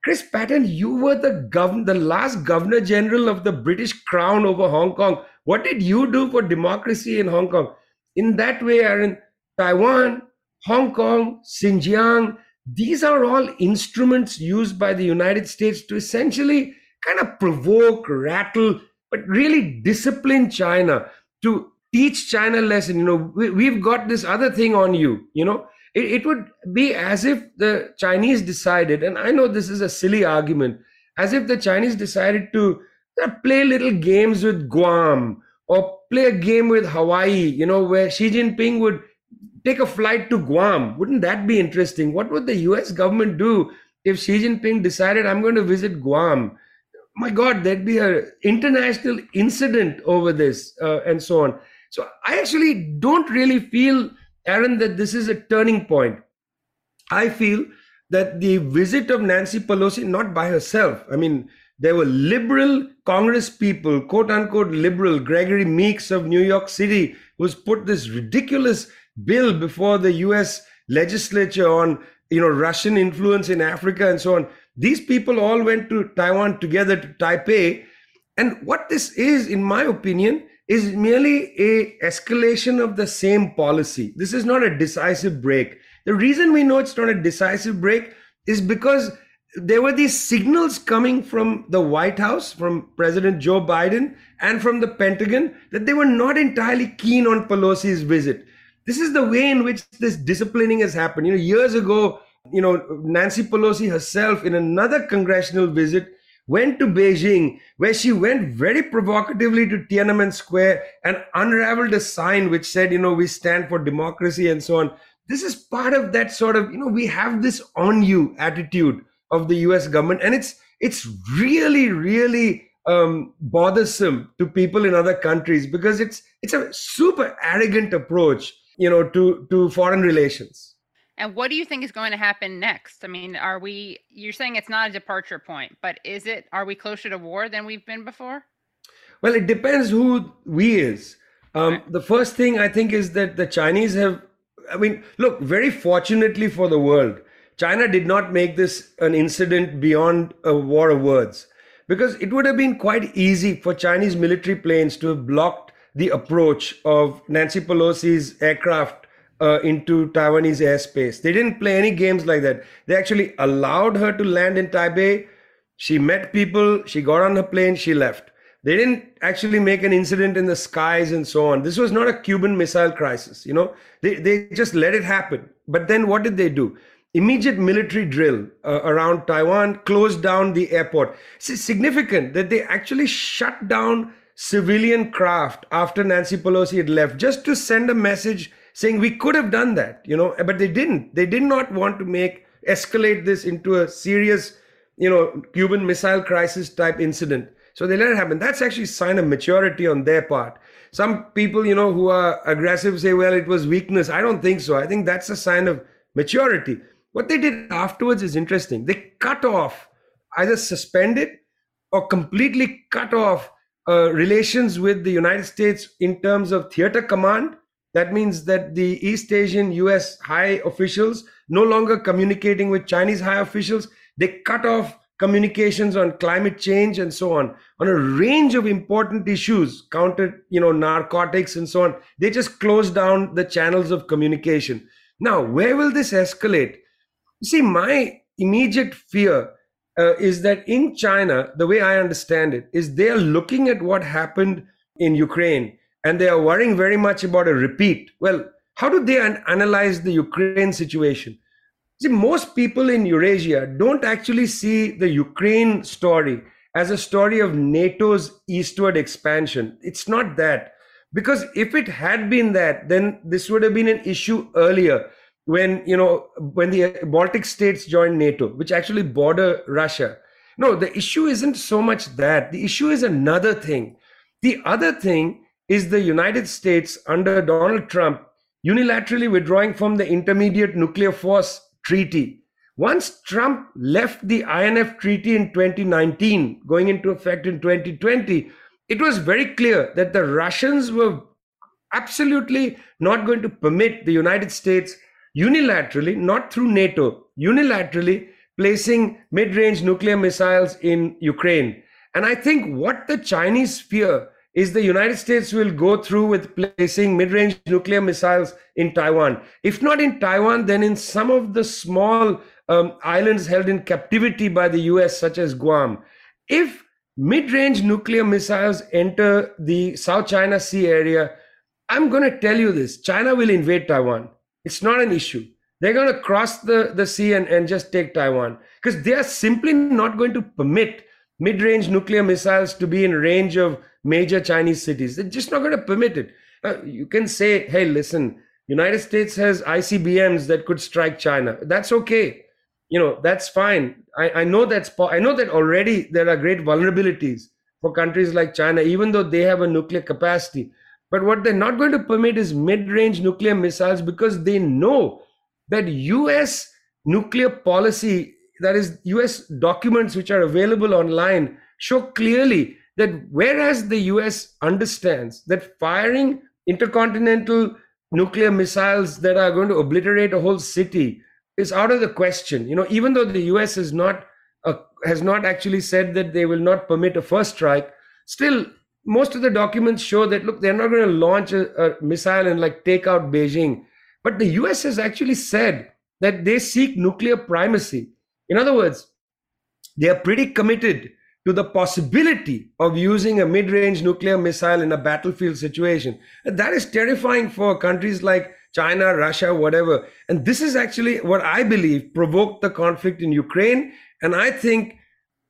Chris Patten, you were the gov- the last governor general of the British Crown over Hong Kong. What did you do for democracy in Hong Kong? In that way, Aaron, Taiwan, Hong Kong, Xinjiang, these are all instruments used by the United States to essentially kind of provoke, rattle, but really discipline China to teach China a lesson. You know, we, have got this other thing on you. You know, it, it would be as if the Chinese decided, and I know this is a silly argument, as if the Chinese decided to uh, play little games with Guam or play a game with Hawaii. You know, where Xi Jinping would take a flight to Guam. Wouldn't that be interesting? What would the US government do if Xi Jinping decided, I'm going to visit Guam? My God, there'd be an international incident over this uh, and so on. So I actually don't really feel, Aaron, that this is a turning point. I feel that the visit of Nancy Pelosi, not by herself, I mean, there were liberal Congress people, quote unquote liberal, Gregory Meeks of New York City, who's put this ridiculous bill before the US legislature on you know Russian influence in Africa and so on. These people all went to Taiwan together to Taipei. And what this is, in my opinion, is merely a escalation of the same policy. This is not a decisive break. The reason we know it's not a decisive break is because there were these signals coming from the White House, from President Joe Biden, and from the Pentagon that they were not entirely keen on Pelosi's visit. This is the way in which this disciplining has happened. You know, years ago, you know, Nancy Pelosi herself, in another congressional visit, went to Beijing, where she went very provocatively to Tiananmen Square and unraveled a sign which said, you know, we stand for democracy and so on. This is part of that sort of, you know, we have this on you attitude of the US government, and it's it's really, really um, bothersome to people in other countries because it's it's a super arrogant approach, you know, to to foreign relations. And what do you think is going to happen next? I mean, are we, you're saying it's not a departure point, but is it, are we closer to war than we've been before? Well, it depends who we is. Um, right. The first thing I think is that the Chinese have, I mean, look, very fortunately for the world, China did not make this an incident beyond a war of words because it would have been quite easy for Chinese military planes to have blocked the approach of Nancy Pelosi's aircraft uh, into Taiwanese airspace. They didn't play any games like that. They actually allowed her to land in Taipei. She met people, she got on her plane, she left. They didn't actually make an incident in the skies and so on. This was not a Cuban Missile Crisis, you know. They, they just let it happen. But then what did they do? Immediate military drill uh, around Taiwan, closed down the airport. It's significant that they actually shut down civilian craft after Nancy Pelosi had left just to send a message saying we could have done that, you know, but they didn't. They did not want to make escalate this into a serious, you know, Cuban Missile Crisis type incident. So they let it happen. That's actually a sign of maturity on their part. Some people, you know, who are aggressive say, well, it was weakness. I don't think so. I think that's a sign of maturity. What they did afterwards is interesting. They cut off, either suspended or completely cut off uh, relations with the United States in terms of theater command. That means that the East Asian US high officials no longer communicating with Chinese high officials, they cut off communications on climate change and so on. On a range of important issues counter you know narcotics and so on they just close down the channels of communication. Now where will this escalate? See my immediate fear uh, is that in china the way i understand it is they are looking at what happened in ukraine and they are worrying very much about a repeat. Well, how do they an- analyze the Ukraine situation? See, most people in Eurasia don't actually see the Ukraine story as a story of NATO's eastward expansion. It's not that. Because if it had been that, then this would have been an issue earlier when, you know, when the Baltic states joined NATO, which actually border Russia. No, the issue isn't so much that. The issue is another thing. The other thing is the United States under Donald Trump unilaterally withdrawing from the Intermediate Nuclear Force Treaty. Once Trump left the INF Treaty in 2019, going into effect in 2020, it was very clear that the Russians were absolutely not going to permit the United States unilaterally, not through NATO, unilaterally placing mid range nuclear missiles in Ukraine. And I think what the Chinese fear is the United States will go through with placing mid range nuclear missiles in Taiwan. If not in Taiwan, then in some of the small um, islands held in captivity by the US, such as Guam. If mid range nuclear missiles enter the South China Sea area, I'm going to tell you this China will invade Taiwan. It's not an issue. They're going to cross the, the sea and, and just take Taiwan because they are simply not going to permit mid range nuclear missiles to be in range of major Chinese cities. They're just not going to permit it. Uh, you can say, hey, listen, United States has ICBMs that could strike China. That's okay. You know, that's fine. I, I know that's I know that already there are great vulnerabilities for countries like China, even though they have a nuclear capacity. But what they're not going to permit is mid-range nuclear missiles because they know that US nuclear policy, that is US documents which are available online, show clearly that whereas the US understands that firing intercontinental nuclear missiles that are going to obliterate a whole city is out of the question. You know, even though the US has not uh, has not actually said that they will not permit a first strike, still most of the documents show that look, they're not going to launch a, a missile and like take out Beijing. But the US has actually said that they seek nuclear primacy. In other words, they are pretty committed to the possibility of using a mid range nuclear missile in a battlefield situation. That is terrifying for countries like China, Russia, whatever. And this is actually what I believe provoked the conflict in Ukraine. And I think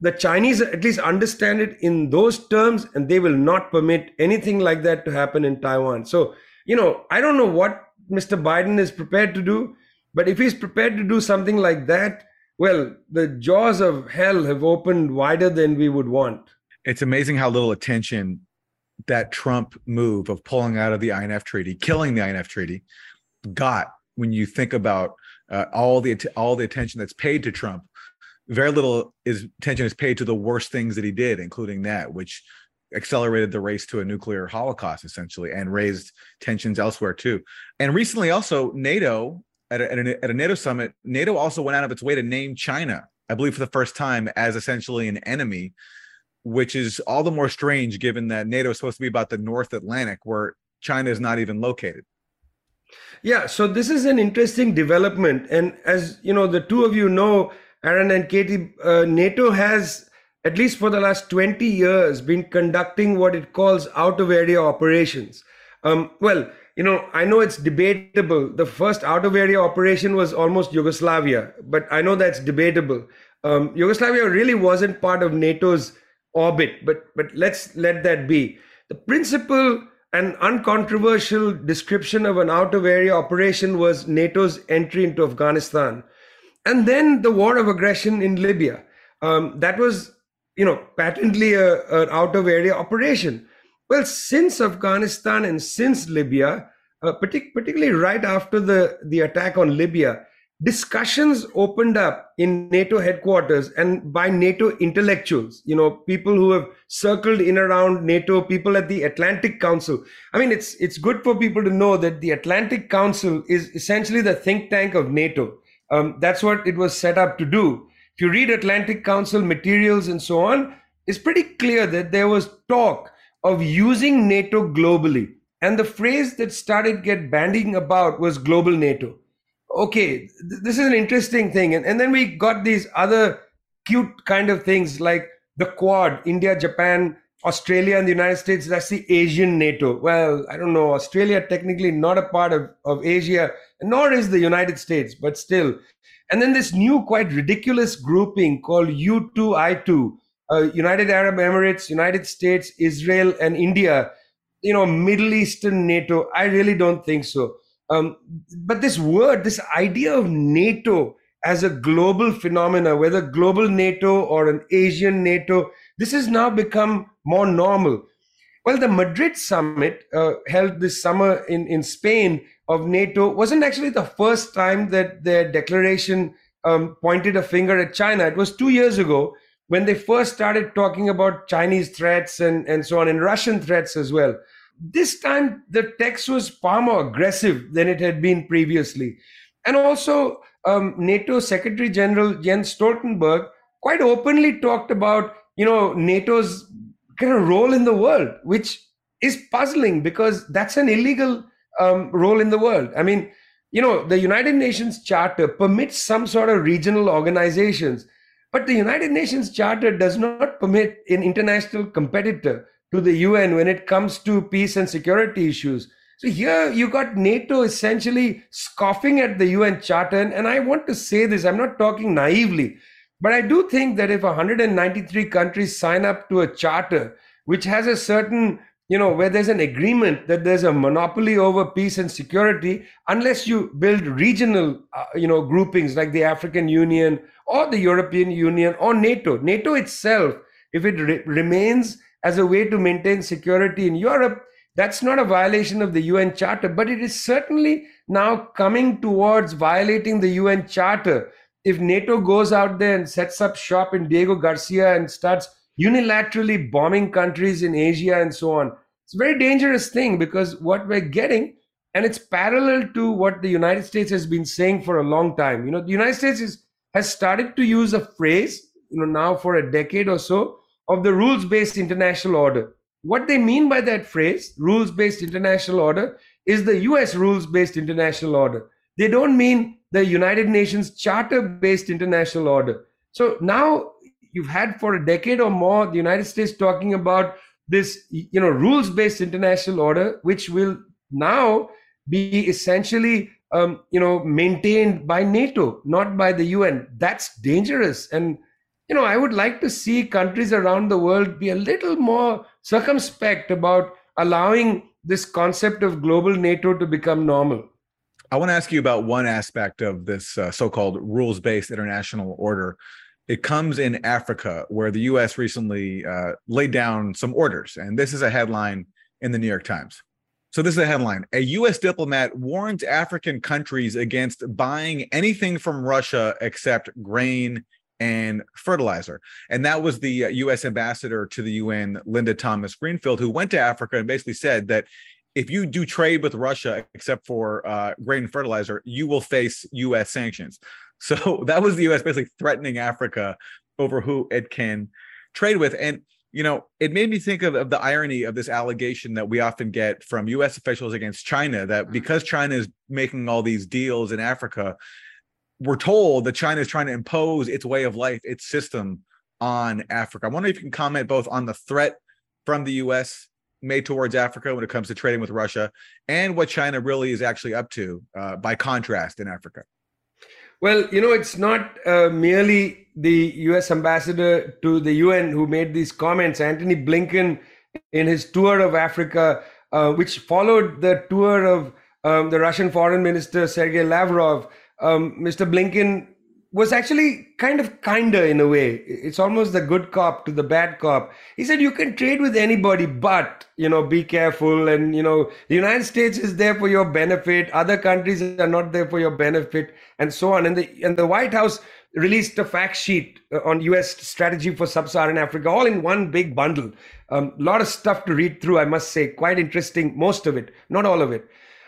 the Chinese at least understand it in those terms, and they will not permit anything like that to happen in Taiwan. So, you know, I don't know what Mr. Biden is prepared to do, but if he's prepared to do something like that, well, the jaws of hell have opened wider than we would want. It's amazing how little attention that Trump move of pulling out of the INF treaty, killing the INF treaty, got when you think about uh, all the all the attention that's paid to Trump very little is attention is paid to the worst things that he did, including that, which accelerated the race to a nuclear holocaust essentially and raised tensions elsewhere too. And recently, also NATO at a, at a, at a NATO summit, NATO also went out of its way to name China, I believe, for the first time as essentially an enemy, which is all the more strange given that NATO is supposed to be about the North Atlantic, where China is not even located. Yeah, so this is an interesting development, and as you know, the two of you know Aaron and Katie, uh, NATO has, at least for the last 20 years, been conducting what it calls out of area operations. Um, well, you know, I know it's debatable. The first out of area operation was almost Yugoslavia, but I know that's debatable. Um, Yugoslavia really wasn't part of NATO's orbit, but but let's let that be. The principle and uncontroversial description of an out of area operation was NATO's entry into Afghanistan and then the war of aggression in Libya. Um, that was, you know, patently a, an out of area operation. Well, since Afghanistan and since Libya, uh, partic- particularly right after the, the attack on Libya, discussions opened up in NATO headquarters and by NATO intellectuals, you know, people who have circled in around NATO, people at the Atlantic Council. I mean, it's it's good for people to know that the Atlantic Council is essentially the think tank of NATO. Um, that's what it was set up to do. If you read Atlantic Council materials and so on, it's pretty clear that there was talk of using NATO globally. And the phrase that started get banding about was global NATO. Okay, th- this is an interesting thing. And, and then we got these other cute kind of things like the Quad, India, Japan, Australia, and the United States. That's the Asian NATO. Well, I don't know. Australia technically not a part of, of Asia nor is the United States, but still. And then this new, quite ridiculous grouping called U2I2, uh, United Arab Emirates, United States, Israel, and India, you know, Middle Eastern NATO. I really don't think so. Um, but this word, this idea of NATO as a global phenomena, whether global NATO or an Asian NATO, this has now become more normal. Well, the Madrid summit uh, held this summer in, in Spain of NATO wasn't actually the first time that their declaration um, pointed a finger at China. It was two years ago when they first started talking about Chinese threats and, and so on, and Russian threats as well. This time, the text was far more aggressive than it had been previously. And also, um, NATO Secretary General Jens Stoltenberg quite openly talked about, you know, NATO's kind of role in the world, which is puzzling because that's an illegal um, role in the world. I mean, you know, the United Nations Charter permits some sort of regional organizations, but the United Nations Charter does not permit an international competitor to the UN when it comes to peace and security issues. So here you got NATO essentially scoffing at the UN Charter. And, and I want to say this, I'm not talking naively, but I do think that if 193 countries sign up to a charter which has a certain you know, where there's an agreement that there's a monopoly over peace and security, unless you build regional, uh, you know, groupings like the African Union or the European Union or NATO. NATO itself, if it re- remains as a way to maintain security in Europe, that's not a violation of the UN Charter, but it is certainly now coming towards violating the UN Charter. If NATO goes out there and sets up shop in Diego Garcia and starts unilaterally bombing countries in Asia and so on, it's a very dangerous thing because what we're getting, and it's parallel to what the United States has been saying for a long time. You know, the United States is, has started to use a phrase, you know, now for a decade or so, of the rules-based international order. what they mean by that phrase, rules based international order, is the US rules based international order. They don't mean the United Nations charter based international order. So now you've had for a decade or more the United States talking about this you know rules based international order which will now be essentially um, you know maintained by NATO not by the UN that's dangerous. And you know I would like to see countries around the world be a little more circumspect about allowing this concept of global NATO to become normal. I want to ask you about one aspect of this uh, so-called rules-based international order it comes in Africa, where the U.S. recently uh, laid down some orders. And this is a headline in the New York Times. So, this is a headline A U.S. diplomat warns African countries against buying anything from Russia except grain and fertilizer. And that was the U.S. Uh, ambassador to the UN, Linda Thomas Greenfield, who went to Africa and basically said that if you do trade with Russia, except for uh, grain and fertilizer, you will face U.S. sanctions. So that was the US basically threatening Africa over who it can trade with. And, you know, it made me think of, of the irony of this allegation that we often get from US officials against China that mm-hmm. because China is making all these deals in Africa, we're told that China is trying to impose its way of life, its system on Africa. I wonder if you can comment both on the threat from the US made towards Africa when it comes to trading with Russia and what China really is actually up to uh, by contrast in Africa. Well, you know, it's not uh, merely the US ambassador to the UN who made these comments. Antony Blinken, in his tour of Africa, uh, which followed the tour of um, the Russian foreign minister Sergei Lavrov, um, Mr. Blinken was actually kind of kinder in a way. It's almost the good cop to the bad cop. He said you can trade with anybody, but you know, be careful. And you know, the United States is there for your benefit. Other countries are not there for your benefit, and so on. And the and the White House released a fact sheet uh, on U.S. strategy for sub-Saharan Africa, all in one big bundle. A um, lot of stuff to read through, I must say. Quite interesting, most of it, not all of it.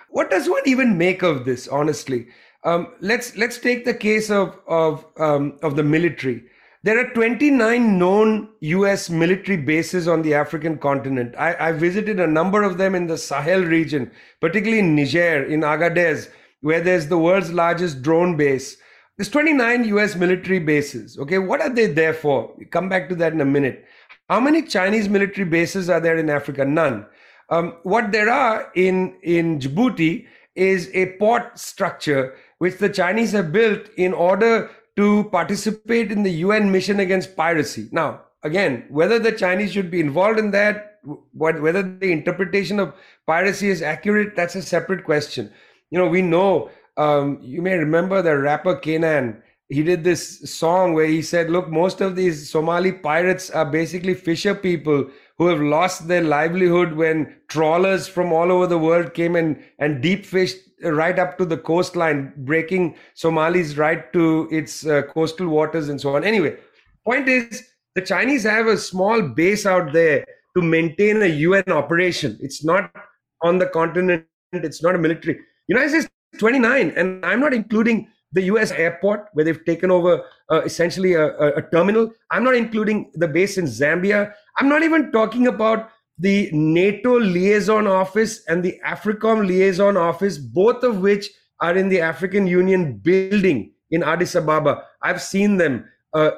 What does one even make of this, honestly? Um, let's let's take the case of of um, of the military. There are 29 known U.S. military bases on the African continent. I, I visited a number of them in the Sahel region, particularly in Niger, in Agadez, where there's the world's largest drone base. There's 29 US military bases. Okay, what are they there for? We come back to that in a minute. How many Chinese military bases are there in Africa? None. Um, what there are in, in Djibouti is a port structure which the Chinese have built in order to participate in the UN mission against piracy. Now, again, whether the Chinese should be involved in that, whether the interpretation of piracy is accurate, that's a separate question. You know, we know, um, you may remember the rapper K'naan. He did this song where he said, Look, most of these Somali pirates are basically fisher people who have lost their livelihood when trawlers from all over the world came and, and deep fished right up to the coastline, breaking Somali's right to its uh, coastal waters and so on. Anyway, point is the Chinese have a small base out there to maintain a UN operation. It's not on the continent. It's not a military. United States 29, and I'm not including the US airport where they've taken over uh, essentially a, a, a terminal. I'm not including the base in Zambia. I'm not even talking about the NATO liaison office and the AFRICOM liaison office, both of which are in the African Union building in Addis Ababa. I've seen them. Uh,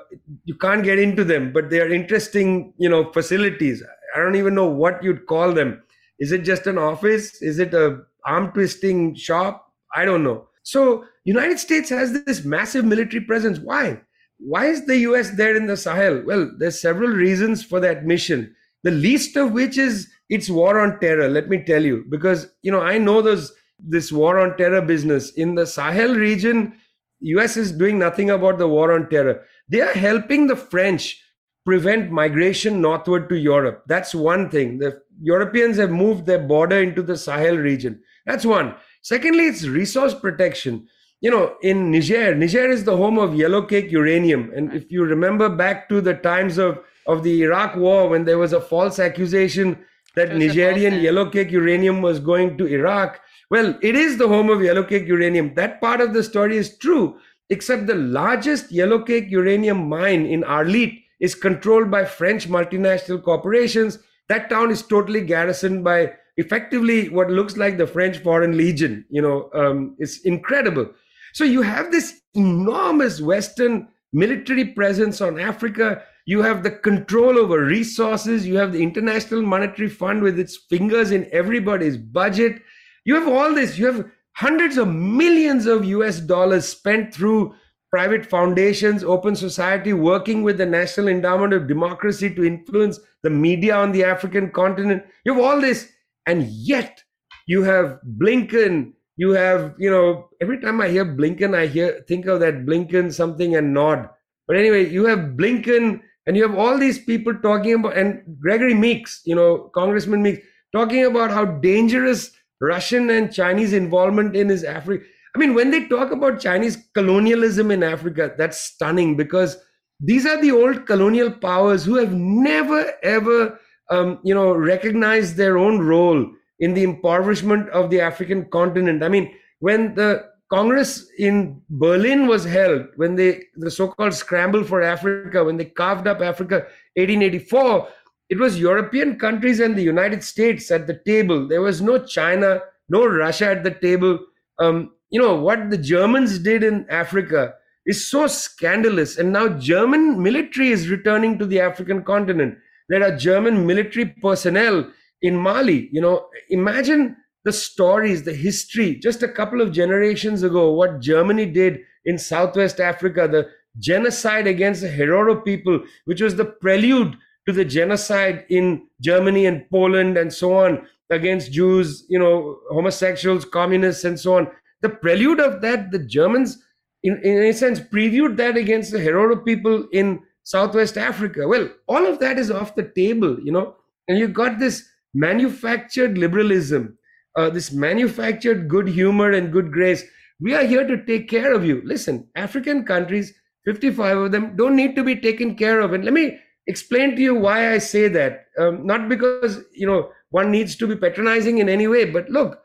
you can't get into them, but they are interesting, you know, facilities. I don't even know what you'd call them. Is it just an office? Is it a arm twisting shop? I don't know. So United States has this massive military presence. Why? Why is the US there in the Sahel? Well, there's several reasons for that mission the least of which is its war on terror let me tell you. Because you know i know there's this war on terror business. In the sahel region us is doing nothing about the war on terror. They are helping the french prevent migration northward to europe. That's one thing. The europeans have moved their border into the sahel region. That's one. Secondly it's resource protection. You know in niger niger is the home of yellow cake uranium. And if you remember back to the times of of the Iraq war when there was a false accusation that Nigerian yellow cake uranium was going to Iraq. Well, it is the home of yellow cake uranium. That part of the story is true, except the largest yellow cake uranium mine in Arlit is controlled by French multinational corporations that town is totally garrisoned by effectively what looks like the French Foreign Legion. You know, um, it's incredible. So you have this enormous Western military presence on Africa. You have the control over resources. You have the International Monetary Fund with its fingers in everybody's budget. You have all this. You have hundreds of millions of US dollars spent through private foundations, open society, working with the National Endowment of Democracy to influence the media on the African continent. You have all this, and yet you have Blinken. You have, you know, every time I hear Blinken, I hear think of that Blinken something and nod. But anyway, you have Blinken, and you have all these people talking about, and Gregory Meeks, you know, Congressman Meeks, talking about how dangerous Russian and Chinese involvement in his Africa I mean, when they talk about Chinese colonialism in Africa, that's stunning because these are the old colonial powers who have never ever, um, you know, recognized their own role in the impoverishment of the African continent. I mean, when the Congress in Berlin was held, when they the so-called scramble for Africa, when they carved up Africa, 1884, it was European countries and the United States at the table. There was no China, no Russia at the table. Um, you know what the germans did in africa is so scandalous and now german military is returning to the african continent there are german military personnel in mali you know imagine the stories the history just a couple of generations ago what germany did in southwest africa the genocide against the herero people which was the prelude to the genocide in germany and poland and so on against jews you know homosexuals communists and so on the prelude of that, the Germans, in, in a sense, previewed that against the Herero people in Southwest Africa. Well, all of that is off the table, you know, and you got this manufactured liberalism, uh, this manufactured good humor and good grace. We are here to take care of you. Listen, African countries, 55 of them, don't need to be taken care of. And let me explain to you why I say that. Um, not because, you know, one needs to be patronizing in any way, but look,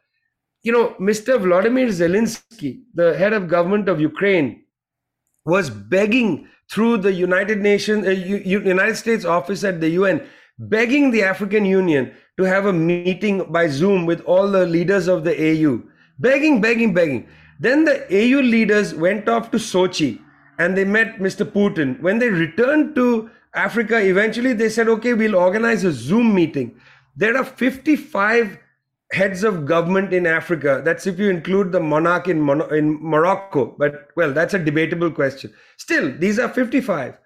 you know, Mr. Vladimir Zelensky, the head of government of Ukraine, was begging through the United Nations, uh, U- United States office at the UN, begging the African Union to have a meeting by Zoom with all the leaders of the AU. Begging, begging, begging. Then the AU leaders went off to Sochi and they met Mr. Putin. When they returned to Africa, eventually they said, okay, we'll organize a Zoom meeting. There are 55 heads of government in Africa. That's if you include the monarch in, Mon- in Morocco. But, well, that's a debatable question. Still, these are 55.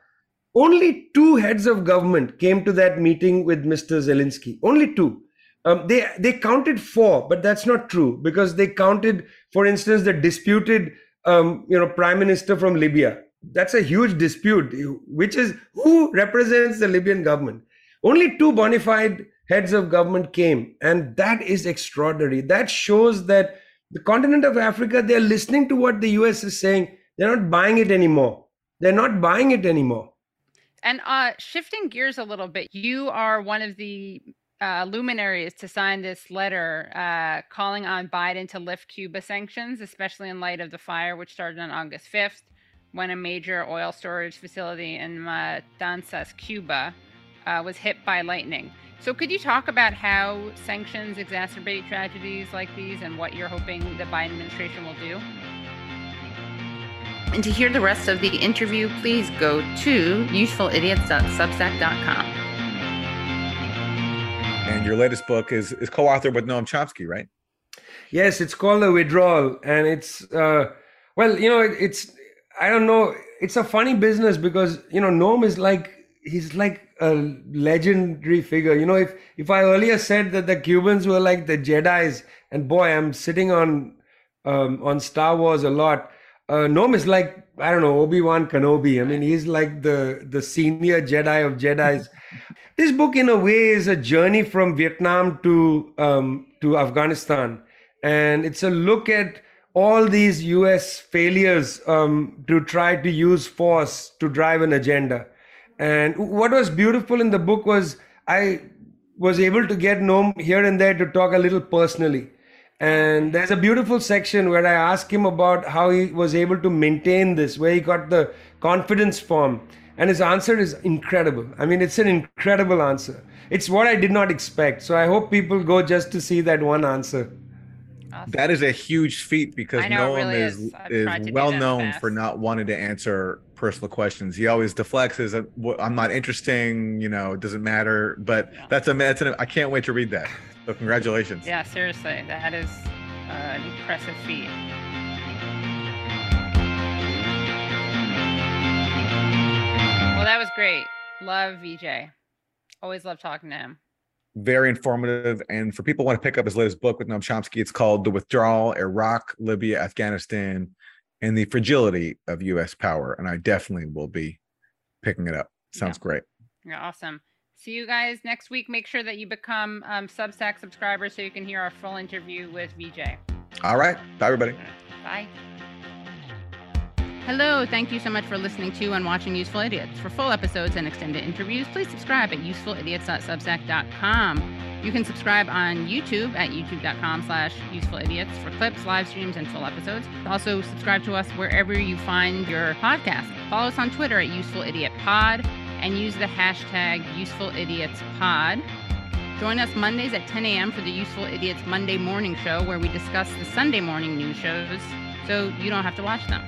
Only two heads of government came to that meeting with Mr. Zelensky. Only two. Um, they they counted four, but that's not true because they counted, for instance, the disputed um, you know prime minister from Libya. That's a huge dispute, which is who represents the Libyan government. Only two bona fide heads of government came. And that is extraordinary. That shows that the continent of Africa, they're listening to what the US is saying. They're not buying it anymore. They're not buying it anymore. And uh, shifting gears a little bit, you are one of the uh, luminaries to sign this letter uh, calling on Biden to lift Cuba sanctions, especially in light of the fire which started on August 5th when a major oil storage facility in Matanzas, Cuba, uh, was hit by lightning. So, could you talk about how sanctions exacerbate tragedies like these and what you're hoping the Biden administration will do? And to hear the rest of the interview, please go to usefulidiots.substack.com. And your latest book is is co-authored with Noam Chomsky, right? Yes, it's called The Withdrawal, and it's uh, well, you know, it, it's I don't know, it's a funny business because you know Noam is like he's like a legendary figure. You know, if if I earlier said that the Cubans were like the Jedi's, and boy, I'm sitting on um, on Star Wars a lot. Uh, Noam is like I don't know Obi Wan Kenobi. I mean, he's like the the senior Jedi of Jedi's. this book, in a way, is a journey from Vietnam to um, to Afghanistan, and it's a look at all these U.S. failures um, to try to use force to drive an agenda and what was beautiful in the book was I was able to get Noam here and there to talk a little personally. And there's a beautiful section where I ask him about how he was able to maintain this, where he got the confidence from. And his answer is incredible. I mean, it's an incredible answer. It's what I did not expect. So I hope people go just to see that one answer. That is a huge feat because I know, Noam really is is. Is, tried to do well known fast. for not wanting to answer personal questions. He always deflects as a, uh, "Wh- I'm not interesting, you know, it doesn't matter. But that's a that's an, I can't wait to read that. So congratulations. Yeah, seriously, that is uh, an impressive feat. Well, that was great. Love Vijay. Always love talking to him. Very informative. And for people who want to pick up his latest book with Noam Chomsky, it's called The Withdrawal, Iraq, Libya, Afghanistan, and the Fragility of US Power. And I definitely will be picking it up. Sounds great. Yeah, awesome. See you guys next week. Make sure that you become um, Substack subscribers so you can hear our full interview with Vijay. All right. Bye, everybody. Bye. Hello, thank you so much for listening to and watching Useful Idiots. For full episodes and extended interviews, please subscribe at usefulidiots.substack.com. You can subscribe on YouTube at youtube.com slash usefulidiots for clips, live streams, and full episodes. Also, subscribe to us wherever you find your podcast. Follow us on Twitter at usefulidiotpod and use the hashtag usefulidiotspod. Join us Mondays at 10 a.m. for the Useful Idiots Monday Morning Show, where we discuss the Sunday morning news shows so you don't have to watch them.